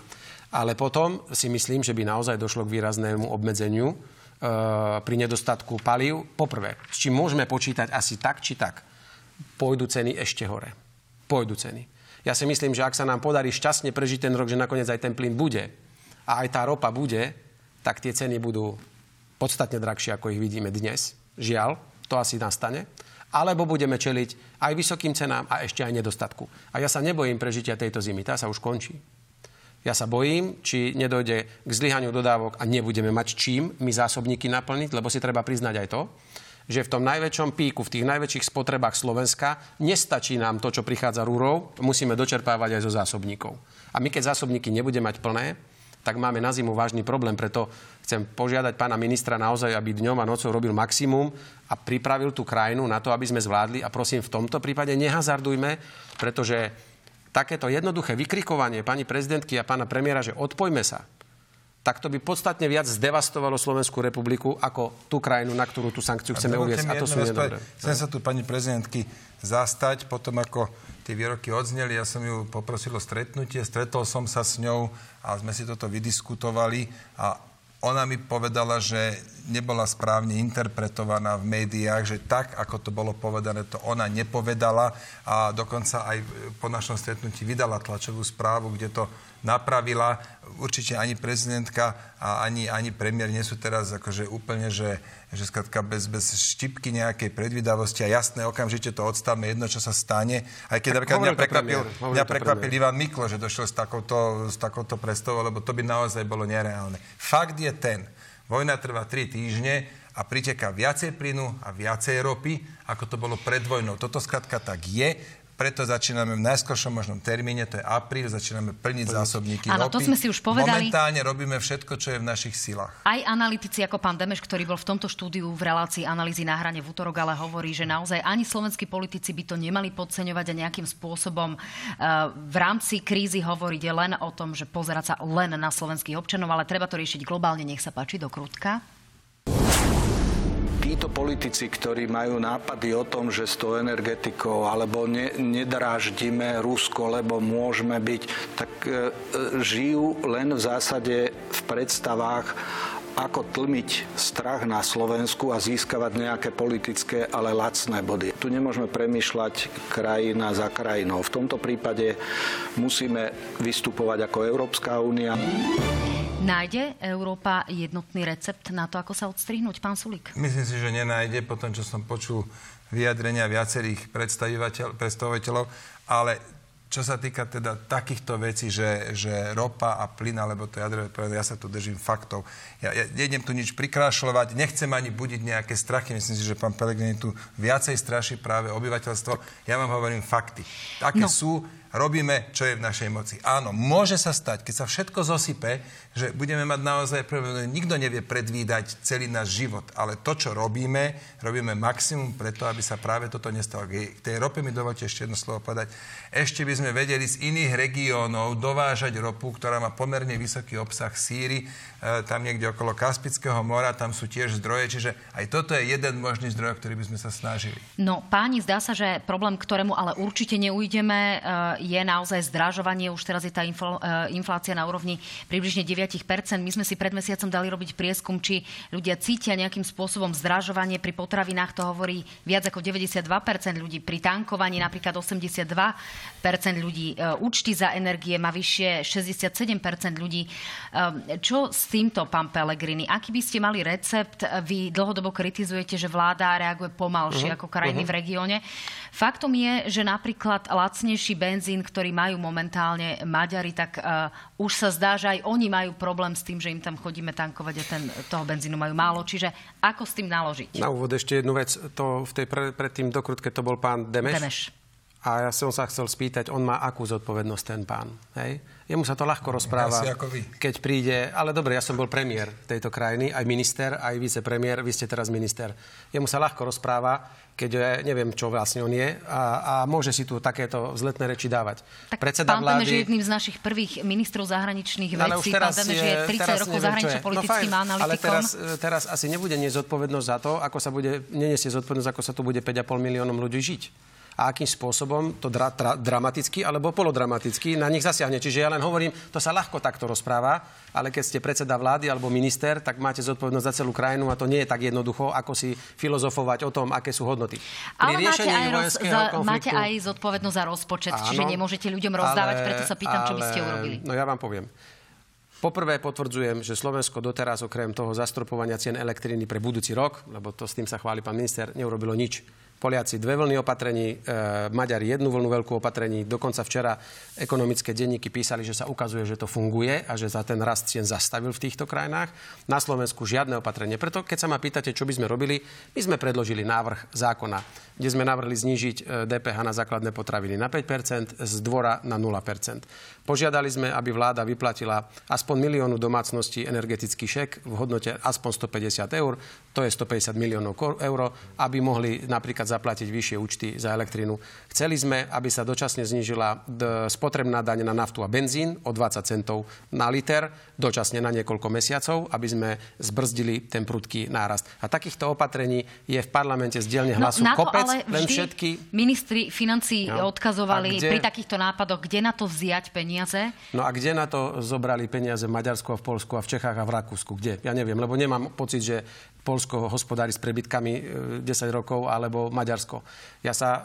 Ale potom si myslím, že by naozaj došlo k výraznému obmedzeniu pri nedostatku palív. Poprvé, s čím môžeme počítať asi tak či tak, pôjdu ceny ešte hore. Pôjdu ceny. Ja si myslím, že ak sa nám podarí šťastne prežiť ten rok, že nakoniec aj ten plyn bude a aj tá ropa bude, tak tie ceny budú podstatne drahšie, ako ich vidíme dnes. Žiaľ, to asi nastane. Alebo budeme čeliť aj vysokým cenám a ešte aj nedostatku. A ja sa nebojím prežitia tejto zimy. Tá sa už končí. Ja sa bojím, či nedojde k zlyhaniu dodávok a nebudeme mať čím my zásobníky naplniť, lebo si treba priznať aj to, že v tom najväčšom píku, v tých najväčších spotrebách Slovenska nestačí nám to, čo prichádza rúrov, musíme dočerpávať aj zo zásobníkov. A my keď zásobníky nebudeme mať plné, tak máme na zimu vážny problém. Preto chcem požiadať pána ministra naozaj, aby dňom a nocou robil maximum a pripravil tú krajinu na to, aby sme zvládli. A prosím, v tomto prípade nehazardujme, pretože takéto jednoduché vykrikovanie pani prezidentky a pána premiéra, že odpojme sa, tak to by podstatne viac zdevastovalo Slovenskú republiku ako tú krajinu, na ktorú tú sankciu chceme uviesť. A to sú nedobré.
Chcem sa tu pani prezidentky zastať, potom ako tie výroky odzneli, ja som ju poprosil o stretnutie, stretol som sa s ňou a sme si toto vydiskutovali a ona mi povedala, že nebola správne interpretovaná v médiách, že tak, ako to bolo povedané, to ona nepovedala a dokonca aj po našom stretnutí vydala tlačovú správu, kde to napravila. Určite ani prezidentka a ani, ani premiér nie sú teraz akože úplne, že, že skratka bez, bez štipky nejakej predvydavosti a jasné, okamžite to odstavme, jedno, čo sa stane. Aj keď napríklad mňa prekvapil, mňa prekvapil Ivan Miklo, že došiel s takouto, s takouto predstavou, lebo to by naozaj bolo nereálne. Fakt je ten, vojna trvá 3 týždne, a priteká viacej plynu a viacej ropy, ako to bolo pred vojnou. Toto skratka tak je preto začíname v najskoršom možnom termíne, to je apríl, začíname plniť zásobníky
Áno, to sme si už povedali.
Momentálne robíme všetko, čo je v našich silách.
Aj analytici ako pán Demeš, ktorý bol v tomto štúdiu v relácii analýzy na hrane v útorok, ale hovorí, že naozaj ani slovenskí politici by to nemali podceňovať a nejakým spôsobom uh, v rámci krízy hovoriť len o tom, že pozerať sa len na slovenských občanov, ale treba to riešiť globálne. Nech sa páči, do krutka
títo politici, ktorí majú nápady o tom, že s tou energetikou alebo ne, nedráždime Rusko, lebo môžeme byť, tak e, e, žijú len v zásade v predstavách ako tlmiť strach na Slovensku a získavať nejaké politické, ale lacné body. Tu nemôžeme premýšľať krajina za krajinou. V tomto prípade musíme vystupovať ako Európska únia.
Nájde Európa jednotný recept na to, ako sa odstrihnúť, pán Sulík?
Myslím si, že nenájde, po tom, čo som počul vyjadrenia viacerých predstaviteľov, ale čo sa týka teda takýchto vecí, že, že ropa a plyn, alebo to jadrové povedal, ja sa tu držím faktov. Ja, ja nejdem tu nič prikrášľovať, nechcem ani budiť nejaké strachy. Myslím si, že pán Pelegrini tu viacej straší práve obyvateľstvo. Ja vám hovorím fakty. Také no. sú, robíme, čo je v našej moci. Áno, môže sa stať, keď sa všetko zosype, že budeme mať naozaj problém. Nikto nevie predvídať celý náš život, ale to, čo robíme, robíme maximum preto, aby sa práve toto nestalo. K tej rope mi dovolte ešte jedno slovo povedať. Ešte by sme vedeli z iných regiónov dovážať ropu, ktorá má pomerne vysoký obsah síry, e, tam niekde okolo Kaspického mora, tam sú tiež zdroje, čiže aj toto je jeden možný zdroj, ktorý by sme sa snažili.
No, páni, zdá sa, že problém, ktorému ale určite neujdeme, e, je naozaj zdražovanie. Už teraz je tá e, inflácia na úrovni približne 9% My sme si pred mesiacom dali robiť prieskum, či ľudia cítia nejakým spôsobom zdražovanie. Pri potravinách to hovorí viac ako 92% ľudí. Pri tankovaní napríklad 82 ľudí. E, účty za energie má vyššie 67 ľudí. E, čo s týmto, pán Pellegrini? Aký by ste mali recept? Vy dlhodobo kritizujete, že vláda reaguje pomalšie uh-huh. ako krajiny uh-huh. v regióne. Faktom je, že napríklad lacnejší benzín, ktorý majú momentálne Maďari, tak uh, už sa zdá, že aj oni majú problém s tým, že im tam chodíme tankovať a ten, toho benzínu majú málo. Čiže ako s tým naložiť?
Na úvod ešte jednu vec. To v tej pre, predtým dokrutke to bol pán Demeš.
Demeš.
A ja som sa chcel spýtať, on má akú zodpovednosť ten pán? Hej? Jemu sa to ľahko rozpráva, keď príde... Ale dobre, ja som bol premiér tejto krajiny, aj minister, aj vicepremiér, vy ste teraz minister. Jemu sa ľahko rozpráva, keď je, neviem, čo vlastne on je a, a môže si tu takéto vzletné reči dávať.
Tak Predseda pán vlády... je jedným z našich prvých ministrov zahraničných vecí. Ale už teraz pán Temeš je 30 rokov zahraničia politickým no analytikom.
Ale teraz, teraz asi nebude nieť zodpovednosť za to, ako sa bude, neniesie zodpovednosť, ako sa tu bude 5,5 miliónom ľudí žiť a akým spôsobom to dra, tra, dramaticky alebo polodramaticky na nich zasiahne. Čiže ja len hovorím, to sa ľahko takto rozpráva, ale keď ste predseda vlády alebo minister, tak máte zodpovednosť za celú krajinu a to nie je tak jednoducho, ako si filozofovať o tom, aké sú hodnoty.
Pri ale máte aj, roz, za, máte aj zodpovednosť za rozpočet, áno, čiže nemôžete ľuďom rozdávať, ale, preto sa pýtam, ale, čo by ste urobili.
No ja vám poviem. Poprvé potvrdzujem, že Slovensko doteraz okrem toho zastropovania cien elektriny pre budúci rok, lebo to s tým sa chváli pán minister, neurobilo nič Poliaci dve vlny opatrení, e, Maďari jednu vlnu veľkú opatrení. Dokonca včera ekonomické denníky písali, že sa ukazuje, že to funguje a že za ten rast cien zastavil v týchto krajinách. Na Slovensku žiadne opatrenie. Preto keď sa ma pýtate, čo by sme robili, my sme predložili návrh zákona, kde sme navrhli znížiť DPH na základné potraviny na 5%, z dvora na 0%. Požiadali sme, aby vláda vyplatila aspoň miliónu domácností energetický šek v hodnote aspoň 150 eur, to je 150 miliónov eur, aby mohli napríklad zaplatiť vyššie účty za elektrínu. Chceli sme, aby sa dočasne znížila spotrebná daň na naftu a benzín o 20 centov na liter, dočasne na niekoľko mesiacov, aby sme zbrzdili ten prudký nárast. A takýchto opatrení je v parlamente z dielne no, hlasu no, kopec, ale len všetky...
Ministri financí no. odkazovali kde... pri takýchto nápadoch, kde na to vziať peniaze?
No a kde na to zobrali peniaze v Maďarsku a v Polsku a v Čechách a v Rakúsku? Kde? Ja neviem, lebo nemám pocit, že Polsko hospodári s prebytkami 10 e, rokov alebo Maďarsko. Ja sa e,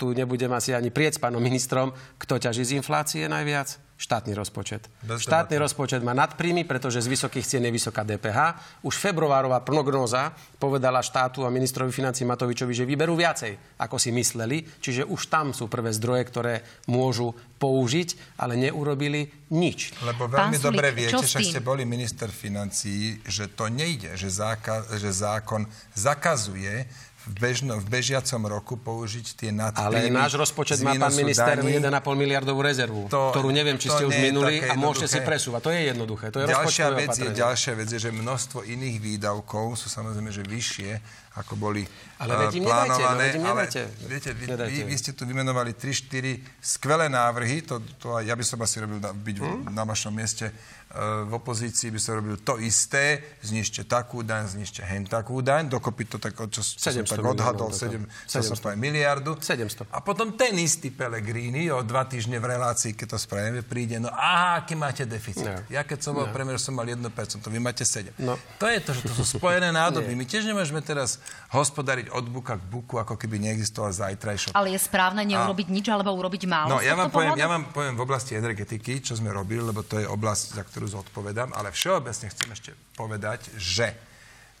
tu nebudem asi ani prieť s pánom ministrom, kto ťaží z inflácie najviac štátny rozpočet. Bez štátny debaty. rozpočet má nadpríjmy, pretože z vysokých cien je vysoká DPH. Už februárová prognóza povedala štátu a ministrovi financí Matovičovi, že vyberú viacej, ako si mysleli. Čiže už tam sú prvé zdroje, ktoré môžu použiť, ale neurobili nič.
Lebo veľmi Pán dobre viete, že ste boli minister financí, že to nejde, že, záka- že zákon zakazuje v, bežno, v bežiacom roku použiť tie nadpríjmy.
Ale náš rozpočet má pán minister 1,5 miliardovú rezervu, to, ktorú neviem, či ste už minuli a môžete si presúvať. To je jednoduché. To je
ďalšia vec je, ďalšia vec je, že množstvo iných výdavkov sú samozrejme že vyššie, ako boli
ale uh, plánované.
Nedajte, no, ale viete, vy, vy, vy ste tu vymenovali 3-4 skvelé návrhy, to, to ja by som asi robil na, byť hmm? na vašom mieste v opozícii by sa robil to isté, znižte takú daň, znižte hen takú daň, dokopy to tak, čo, čo som tak odhadol, 7, 700 miliardu.
700.
A potom ten istý Pelegrini o dva týždne v relácii, keď to spravíme, príde, no aha, aký máte deficit. No. Ja keď som bol no. premiér, som mal 1%, vy máte 7. No. To je to, že to sú spojené nádoby. My tiež nemôžeme teraz hospodariť od buka k buku, ako keby neexistoval zajtrajšok.
Ale je správne neurobiť a... nič, alebo urobiť málo?
No, ja vám, poviem, ja vám poviem v oblasti energetiky, čo sme robili, lebo to je oblasť, za ktorú ktorú zodpovedám, ale všeobecne chcem ešte povedať, že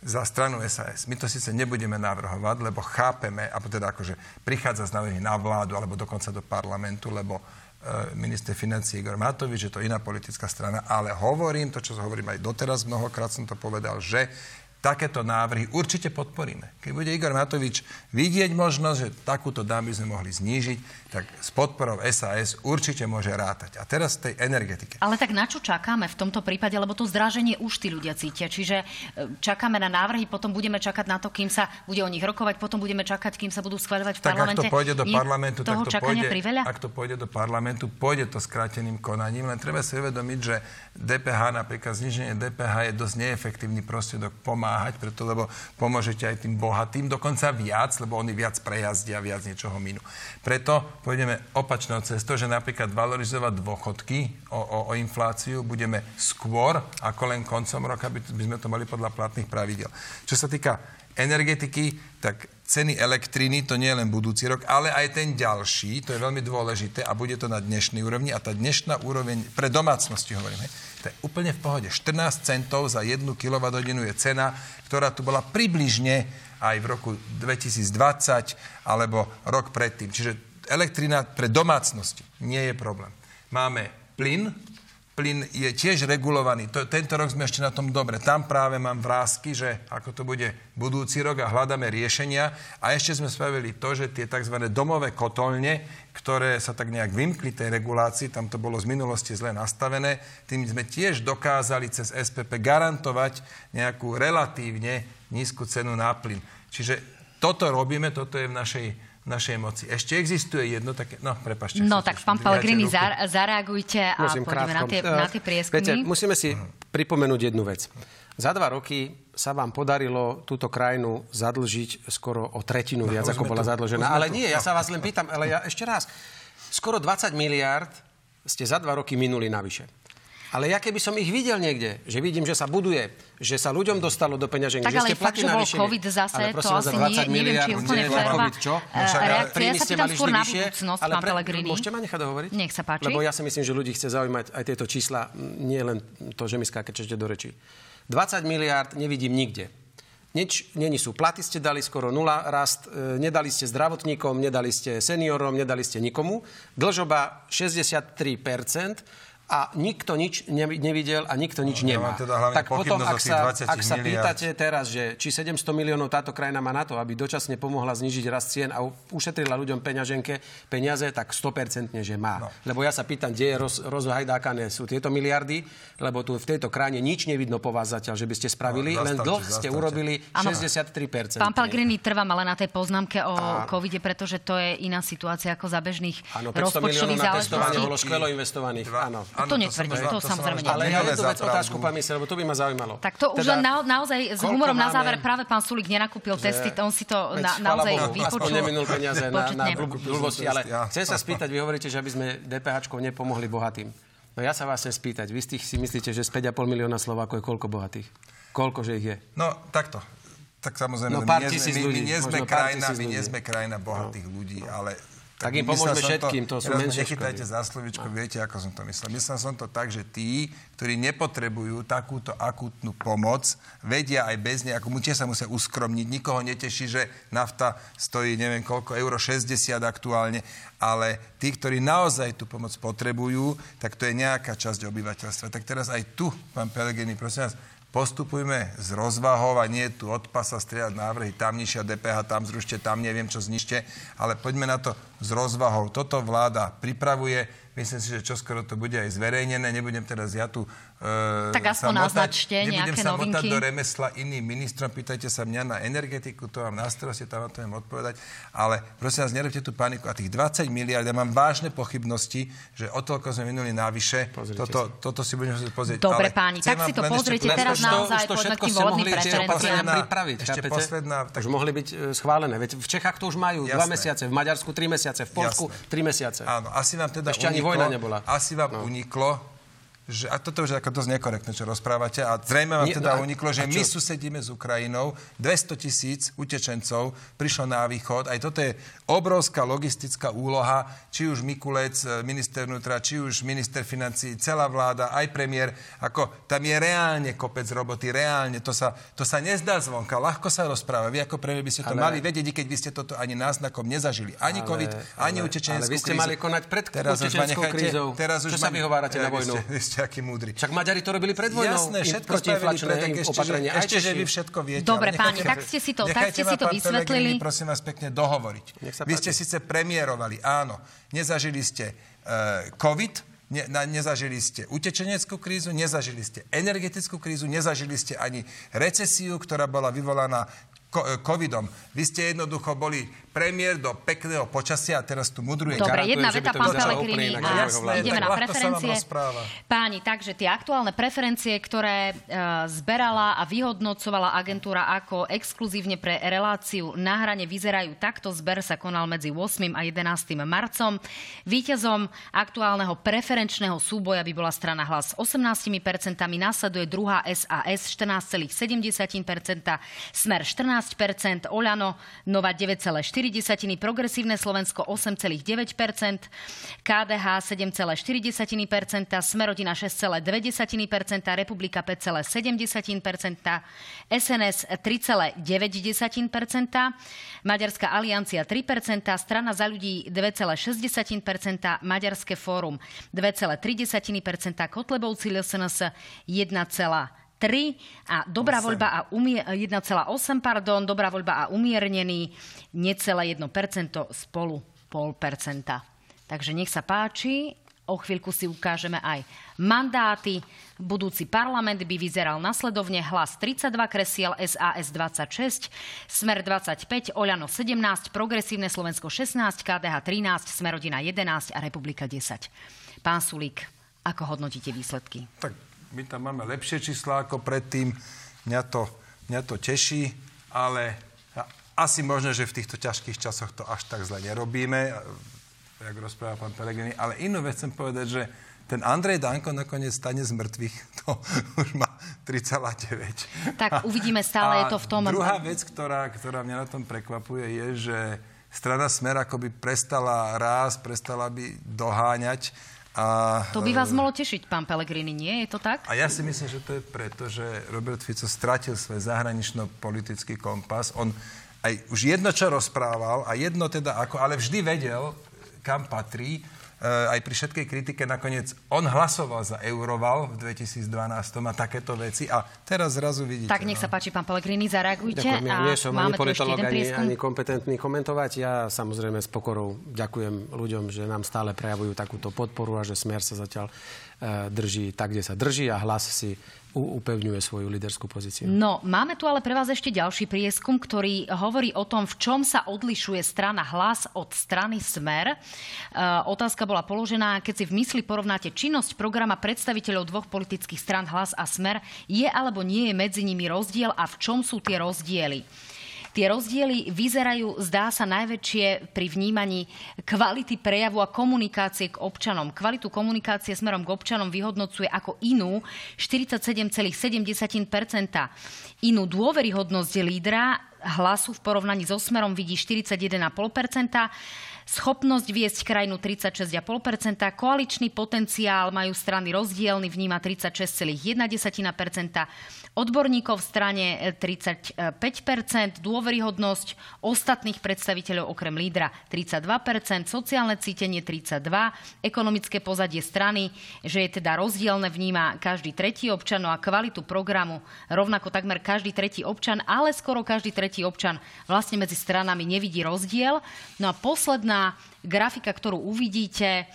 za stranu SAS. My to síce nebudeme navrhovať, lebo chápeme, a teda akože prichádza z návrhy na vládu alebo dokonca do parlamentu, lebo e, minister financí Igor Matovič, že to iná politická strana, ale hovorím to, čo hovorím aj doteraz, mnohokrát som to povedal, že takéto návrhy určite podporíme. Keď bude Igor Matovič vidieť možnosť, že takúto dámu by sme mohli znížiť, tak s podporou SAS určite môže rátať. A teraz tej energetike.
Ale tak na čo čakáme v tomto prípade, lebo to zdraženie už tí ľudia cítia. Čiže e, čakáme na návrhy, potom budeme čakať na to, kým sa bude o nich rokovať, potom budeme čakať, kým sa budú schváľovať v
tak
parlamente.
ak to pôjde do parlamentu,
tak
to pôjde, priveľa? ak to pôjde do parlamentu, pôjde to skráteným konaním, len treba si uvedomiť, že DPH, napríklad zniženie DPH je dosť neefektívny prostriedok pomáhať, preto lebo pomôžete aj tým bohatým, dokonca viac, lebo oni viac prejazdia, viac niečoho minú. Preto pôjdeme opačnou cestou, že napríklad valorizovať dôchodky o, o, o infláciu budeme skôr ako len koncom roka, by, by sme to mali podľa platných pravidel. Čo sa týka energetiky, tak ceny elektriny, to nie je len budúci rok, ale aj ten ďalší, to je veľmi dôležité a bude to na dnešnej úrovni a tá dnešná úroveň, pre domácnosti hovoríme, to je úplne v pohode. 14 centov za 1 kWh je cena, ktorá tu bola približne aj v roku 2020 alebo rok predtým. Čiže elektrina pre domácnosti nie je problém. Máme plyn, plyn je tiež regulovaný. To, tento rok sme ešte na tom dobre. Tam práve mám vrázky, že ako to bude budúci rok a hľadáme riešenia. A ešte sme spravili to, že tie tzv. domové kotolne, ktoré sa tak nejak vymkli tej regulácii, tam to bolo z minulosti zle nastavené, tým sme tiež dokázali cez SPP garantovať nejakú relatívne nízku cenu na plyn. Čiže toto robíme, toto je v našej našej moci. Ešte existuje jedno také... No, prepašte.
No, tak pán Pellegrini, zar, zareagujte a Musím poďme na tie, na tie prieskumy.
Viete, musíme si pripomenúť jednu vec. Za dva roky sa vám podarilo túto krajinu zadlžiť skoro o tretinu no, viac, ako bola to, zadlžená. Ale nie, ja sa vás len pýtam, ale ja ešte raz. Skoro 20 miliard ste za dva roky minuli navyše. Ale ja keby som ich videl niekde, že vidím, že sa buduje, že sa ľuďom dostalo do peňažení,
tak,
že
ste fakt, že bol COVID zase, ale to asi nie, neviem, či je úplne férová čo? No, reakcia. Ja sa pýtam skôr na budúcnosť, pán Pellegrini.
Môžete ma nechať dohovoriť?
Nech sa páči.
Lebo ja si myslím, že ľudí chce zaujímať aj tieto čísla, nie len to, že mi skákečete do rečí. 20 miliard nevidím nikde. Nič není sú. Platy ste dali skoro nula rast, e, nedali ste zdravotníkom, nedali ste seniorom, nedali ste nikomu. Dlžoba 63%, a nikto nič nevidel a nikto nič
no,
nemá.
Ja teda
tak potom, ak sa, ak sa pýtate teraz, že či 700 miliónov táto krajina má na to, aby dočasne pomohla znižiť rast cien a ušetrila ľuďom peňaženke peniaze, tak 100% že má. No. Lebo ja sa pýtam, kde je roz, rozhajdákané sú tieto miliardy, lebo tu v tejto krajine nič nevidno po vás zatiaľ, že by ste spravili, no, len dlh ste urobili ano. 63%.
Pán Pelgrini, trvám ale na tej poznámke o a... covide, pretože to je iná situácia ako za bežných rozpočtových záležitostí.
bolo skvelo investovaných. Áno.
To netvrdím, to, to, to samozrejme
Ale ja jednu vec otázku, pán minister, lebo to by ma zaujímalo.
Tak to už teda, len na, naozaj s humorom na záver práve pán Sulik nenakúpil testy, on si to na, naozaj vypočul.
neminul peniaze na, na blbosti, ale chcem sa spýtať, vy hovoríte, že aby sme DPH nepomohli bohatým. No ja sa vás chcem spýtať, vy si myslíte, že z 5,5 milióna Slovákov je koľko bohatých? Koľko, že ich je?
No, takto. Tak samozrejme, no, my, nie sme, my, my nie sme krajina, my nie sme krajina bohatých no. ľudí, ale
tak, im pomôžeme všetkým, to, to sú menšie
Nechytajte za slovičko, no. viete, ako som to myslel. Myslel som to tak, že tí, ktorí nepotrebujú takúto akútnu pomoc, vedia aj bez nej, ako tiež sa musia uskromniť. Nikoho neteší, že nafta stojí neviem koľko, euro 60 aktuálne, ale tí, ktorí naozaj tú pomoc potrebujú, tak to je nejaká časť obyvateľstva. Tak teraz aj tu, pán Pelegrini, prosím vás, postupujme s rozvahou a nie tu od pasa strieľať návrhy, tam nižšia DPH, tam zrušte, tam neviem čo znište, ale poďme na to s rozvahou. Toto vláda pripravuje, Myslím si, že čoskoro to bude aj zverejnené. Nebudem teraz ja tu
uh, Tak aspoň naznačte nejaké
sa motať do remesla iným ministrom. Pýtajte sa mňa na energetiku, to vám na starosti, tam vám to viem odpovedať. Ale prosím vás, nerobte tú paniku. A tých 20 miliard, ja mám vážne pochybnosti, že o toľko sme minuli navyše. Toto, toto si budeme musieť pozrieť.
Dobre, páni, tak si to pozrite teraz naozaj, poďme k tým volebným preferenciám.
ešte posledná, tak... Už mohli byť e, schválené. Veď v Čechách to už majú dva mesiace, v Maďarsku tri mesiace, v Polsku tri mesiace.
Áno, asi vám teda Ešte ani vojna nebola. Asi vám no. uniklo, že, a toto už je ako dosť nekorektné, čo rozprávate, a zrejme vám Nie, teda no, uniklo, že my susedíme s Ukrajinou, 200 tisíc utečencov prišlo na východ, aj toto je obrovská logistická úloha, či už Mikulec, e, minister vnútra, či už minister financí, celá vláda, aj premiér, ako tam je reálne kopec roboty, reálne, to sa, to sa nezdá zvonka, ľahko sa rozpráva, vy ako premiér by ste to ale... mali vedieť, keď by ste toto ani náznakom nezažili, ani ale, COVID, ani utečeneckú
Ale vy ste krízu. mali konať pred teraz utečenskou krízou. Teraz už Čo ma... sa vyhovárate na vojnu?
Vy ste, vy ste aký múdry.
Však Maďari to robili pred vojnou.
Jasné, všetko spravili predek, ešte, že, ešte, že vy všetko viete.
Dobre, páni, tak ste si to, tak ste si to vysvetlili.
prosím vás pekne dohovoriť. Vy ste síce premiérovali, áno, nezažili ste uh, COVID, Ne, na, nezažili ste utečeneckú krízu, nezažili ste energetickú krízu, nezažili ste ani recesiu, ktorá bola vyvolaná covidom. Vy ste jednoducho boli premiér do pekného počasia a teraz tu mudruje.
Dobre, jedna veta, pán Pelegrini, ideme na preferencie. Páni, takže tie aktuálne preferencie, ktoré uh, zberala a vyhodnocovala agentúra ako exkluzívne pre reláciu na hrane vyzerajú takto. Zber sa konal medzi 8. a 11. marcom. Výťazom aktuálneho preferenčného súboja by bola strana hlas 18%, následuje druhá SAS 14,7%, Smer 14%, Oľano Nova 9,4%, Progresívne Slovensko 8,9%, KDH 7,4%, Smerodina 6,2%, Republika 5,7%, SNS 3,9%, Maďarská aliancia 3%, Strana za ľudí 2,6%, Maďarské fórum 2,3%, Kotlebovci LSNS 1, 3 a dobrá 8. voľba a umie, 1,8, pardon, dobrá voľba a umiernený necelé 1% spolu 0,5%. Takže nech sa páči, o chvíľku si ukážeme aj mandáty. Budúci parlament by vyzeral nasledovne hlas 32 kresiel, SAS 26, Smer 25, Oľano 17, Progresívne Slovensko 16, KDH 13, Smerodina 11 a Republika 10. Pán Sulík, ako hodnotíte výsledky?
Tak my tam máme lepšie čísla ako predtým. Mňa to, mňa to teší, ale asi možno, že v týchto ťažkých časoch to až tak zle nerobíme, jak rozpráva pán Pelegrini. Ale inú vec chcem povedať, že ten Andrej Danko nakoniec stane z mŕtvych. To už má 3,9.
Tak uvidíme, stále A je to v tom...
druhá vec, ktorá, ktorá mňa na tom prekvapuje, je, že strana Smer akoby prestala rás, prestala by doháňať A,
To by vás mohlo tešiť, pán Pellegrini, nie? Je to tak?
A ja si myslím, že to je preto, že Robert Fico stratil svoj zahranično-politický kompas. On aj už jedno, čo rozprával a jedno teda ako, ale vždy vedel, kam patrí. E, aj pri všetkej kritike nakoniec on hlasoval za Euroval v 2012 a takéto veci a teraz zrazu vidíte.
Tak nech sa
no.
páči, pán Pellegrini, zareagujte.
Ďakujem, ja nie som ani politolog, ani, ani kompetentný komentovať. Ja samozrejme s pokorou ďakujem ľuďom, že nám stále prejavujú takúto podporu a že Smer sa zatiaľ e, drží tak, kde sa drží a hlas si upevňuje svoju líderskú pozíciu.
No, máme tu ale pre vás ešte ďalší prieskum, ktorý hovorí o tom, v čom sa odlišuje strana hlas od strany Smer. E, otázka bola položená, keď si v mysli porovnáte činnosť programa predstaviteľov dvoch politických stran hlas a Smer, je alebo nie je medzi nimi rozdiel a v čom sú tie rozdiely? Tie rozdiely vyzerajú, zdá sa, najväčšie pri vnímaní kvality prejavu a komunikácie k občanom. Kvalitu komunikácie smerom k občanom vyhodnocuje ako inú 47,7%. Inú dôveryhodnosť lídra hlasu v porovnaní so smerom vidí 41,5%. Schopnosť viesť krajinu 36,5%, koaličný potenciál majú strany rozdielny, vníma 36,1%, odborníkov v strane 35%, dôveryhodnosť ostatných predstaviteľov okrem lídra 32%, sociálne cítenie 32%, ekonomické pozadie strany, že je teda rozdielne, vníma každý tretí občan, no a kvalitu programu rovnako takmer každý tretí občan, ale skoro každý tretí občan vlastne medzi stranami nevidí rozdiel. No a posledná grafika, ktorú uvidíte, eh,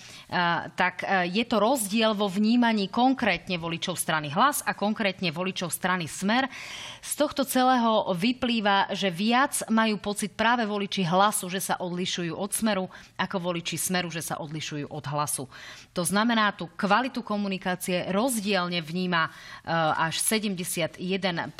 tak eh, je to rozdiel vo vnímaní konkrétne voličov strany Hlas a konkrétne voličov strany Smer. Z tohto celého vyplýva, že viac majú pocit práve voliči Hlasu, že sa odlišujú od Smeru, ako voliči Smeru, že sa odlišujú od Hlasu. To znamená, tú kvalitu komunikácie rozdielne vníma eh, až 71%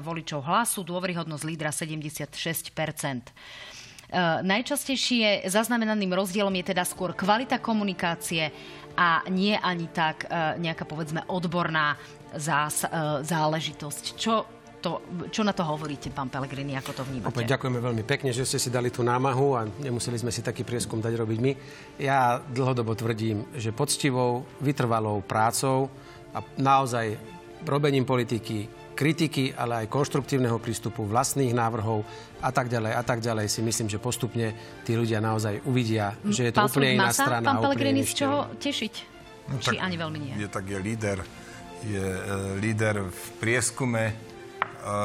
voličov Hlasu, dôveryhodnosť lídra 76%. Uh, najčastejšie zaznamenaným rozdielom je teda skôr kvalita komunikácie a nie ani tak uh, nejaká povedzme odborná zás, uh, záležitosť. Čo, to, čo na to hovoríte, pán Pellegrini, ako to vnímate?
Opäť ďakujeme veľmi pekne, že ste si dali tú námahu a nemuseli sme si taký prieskum dať robiť my. Ja dlhodobo tvrdím, že poctivou, vytrvalou prácou a naozaj robením politiky, kritiky, ale aj konštruktívneho prístupu, vlastných návrhov a tak ďalej a tak ďalej si myslím, že postupne tí ľudia naozaj uvidia, že je to
pán
úplne iná
má sa
strana.
pán Pellegrini z čoho tešiť?
No,
Či ani veľmi nie?
Je tak, je líder, je e, líder v prieskume,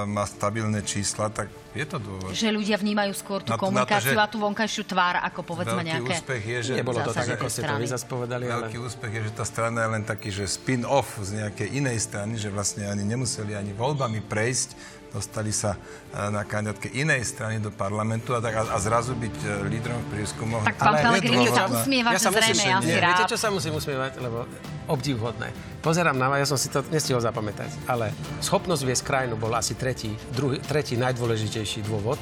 má stabilné čísla, tak je to dôvod.
Že ľudia vnímajú skôr tú
Na to- na to,
komunikáciu a tú vonkajšiu tvár, ako povedzme
Veľký
nejaké...
úspech je, že...
Nebolo to tak, ako ste to vy povedali, ale...
Veľký úspech je, že tá strana je len taký, že spin-off z nejakej inej strany, že vlastne ani nemuseli ani voľbami prejsť, dostali sa e, na kandidátke inej strany do parlamentu a, tak, a, a zrazu byť e, lídrom v prieskumoch.
Tak pán Pellegrini sa usmieva, že
sa musím-
zrejme je asi
nie,
rád.
Viete, čo sa musím usmievať? Lebo obdivhodné. Pozerám na vás, ja som si to nestihol zapamätať, ale schopnosť viesť krajinu bol asi tretí, druhý, tretí najdôležitejší dôvod.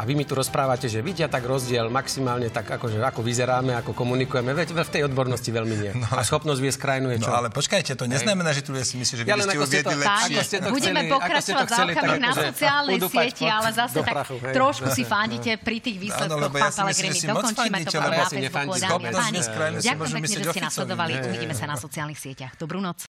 A vy mi tu rozprávate, že vidia tak rozdiel maximálne tak, akože, ako vyzeráme, ako komunikujeme. Veď v tej odbornosti veľmi nie. No, a schopnosť viesť krajinu je čo?
No ale počkajte, to neznamená, že tu ľudia si myslí, že vy
Ja len
ste uviedli
to-
lepšie.
ako ste to
Budeme
chceli-
pokračovať
chceli,
záukami
tak
na sociálnej sieti, ale zase tak
prachu, hej.
trošku si fandíte pri tých výsledkoch,
lebo ja
pán
si myslím, že
Pellegrini.
si moc
Dokončíme to
ja
krajinu si
Ďakujem pekne, že ste nás
Ficovi.
sledovali.
Nie, nie,
Uvidíme sa na sociálnych sieťach. Dobrú noc.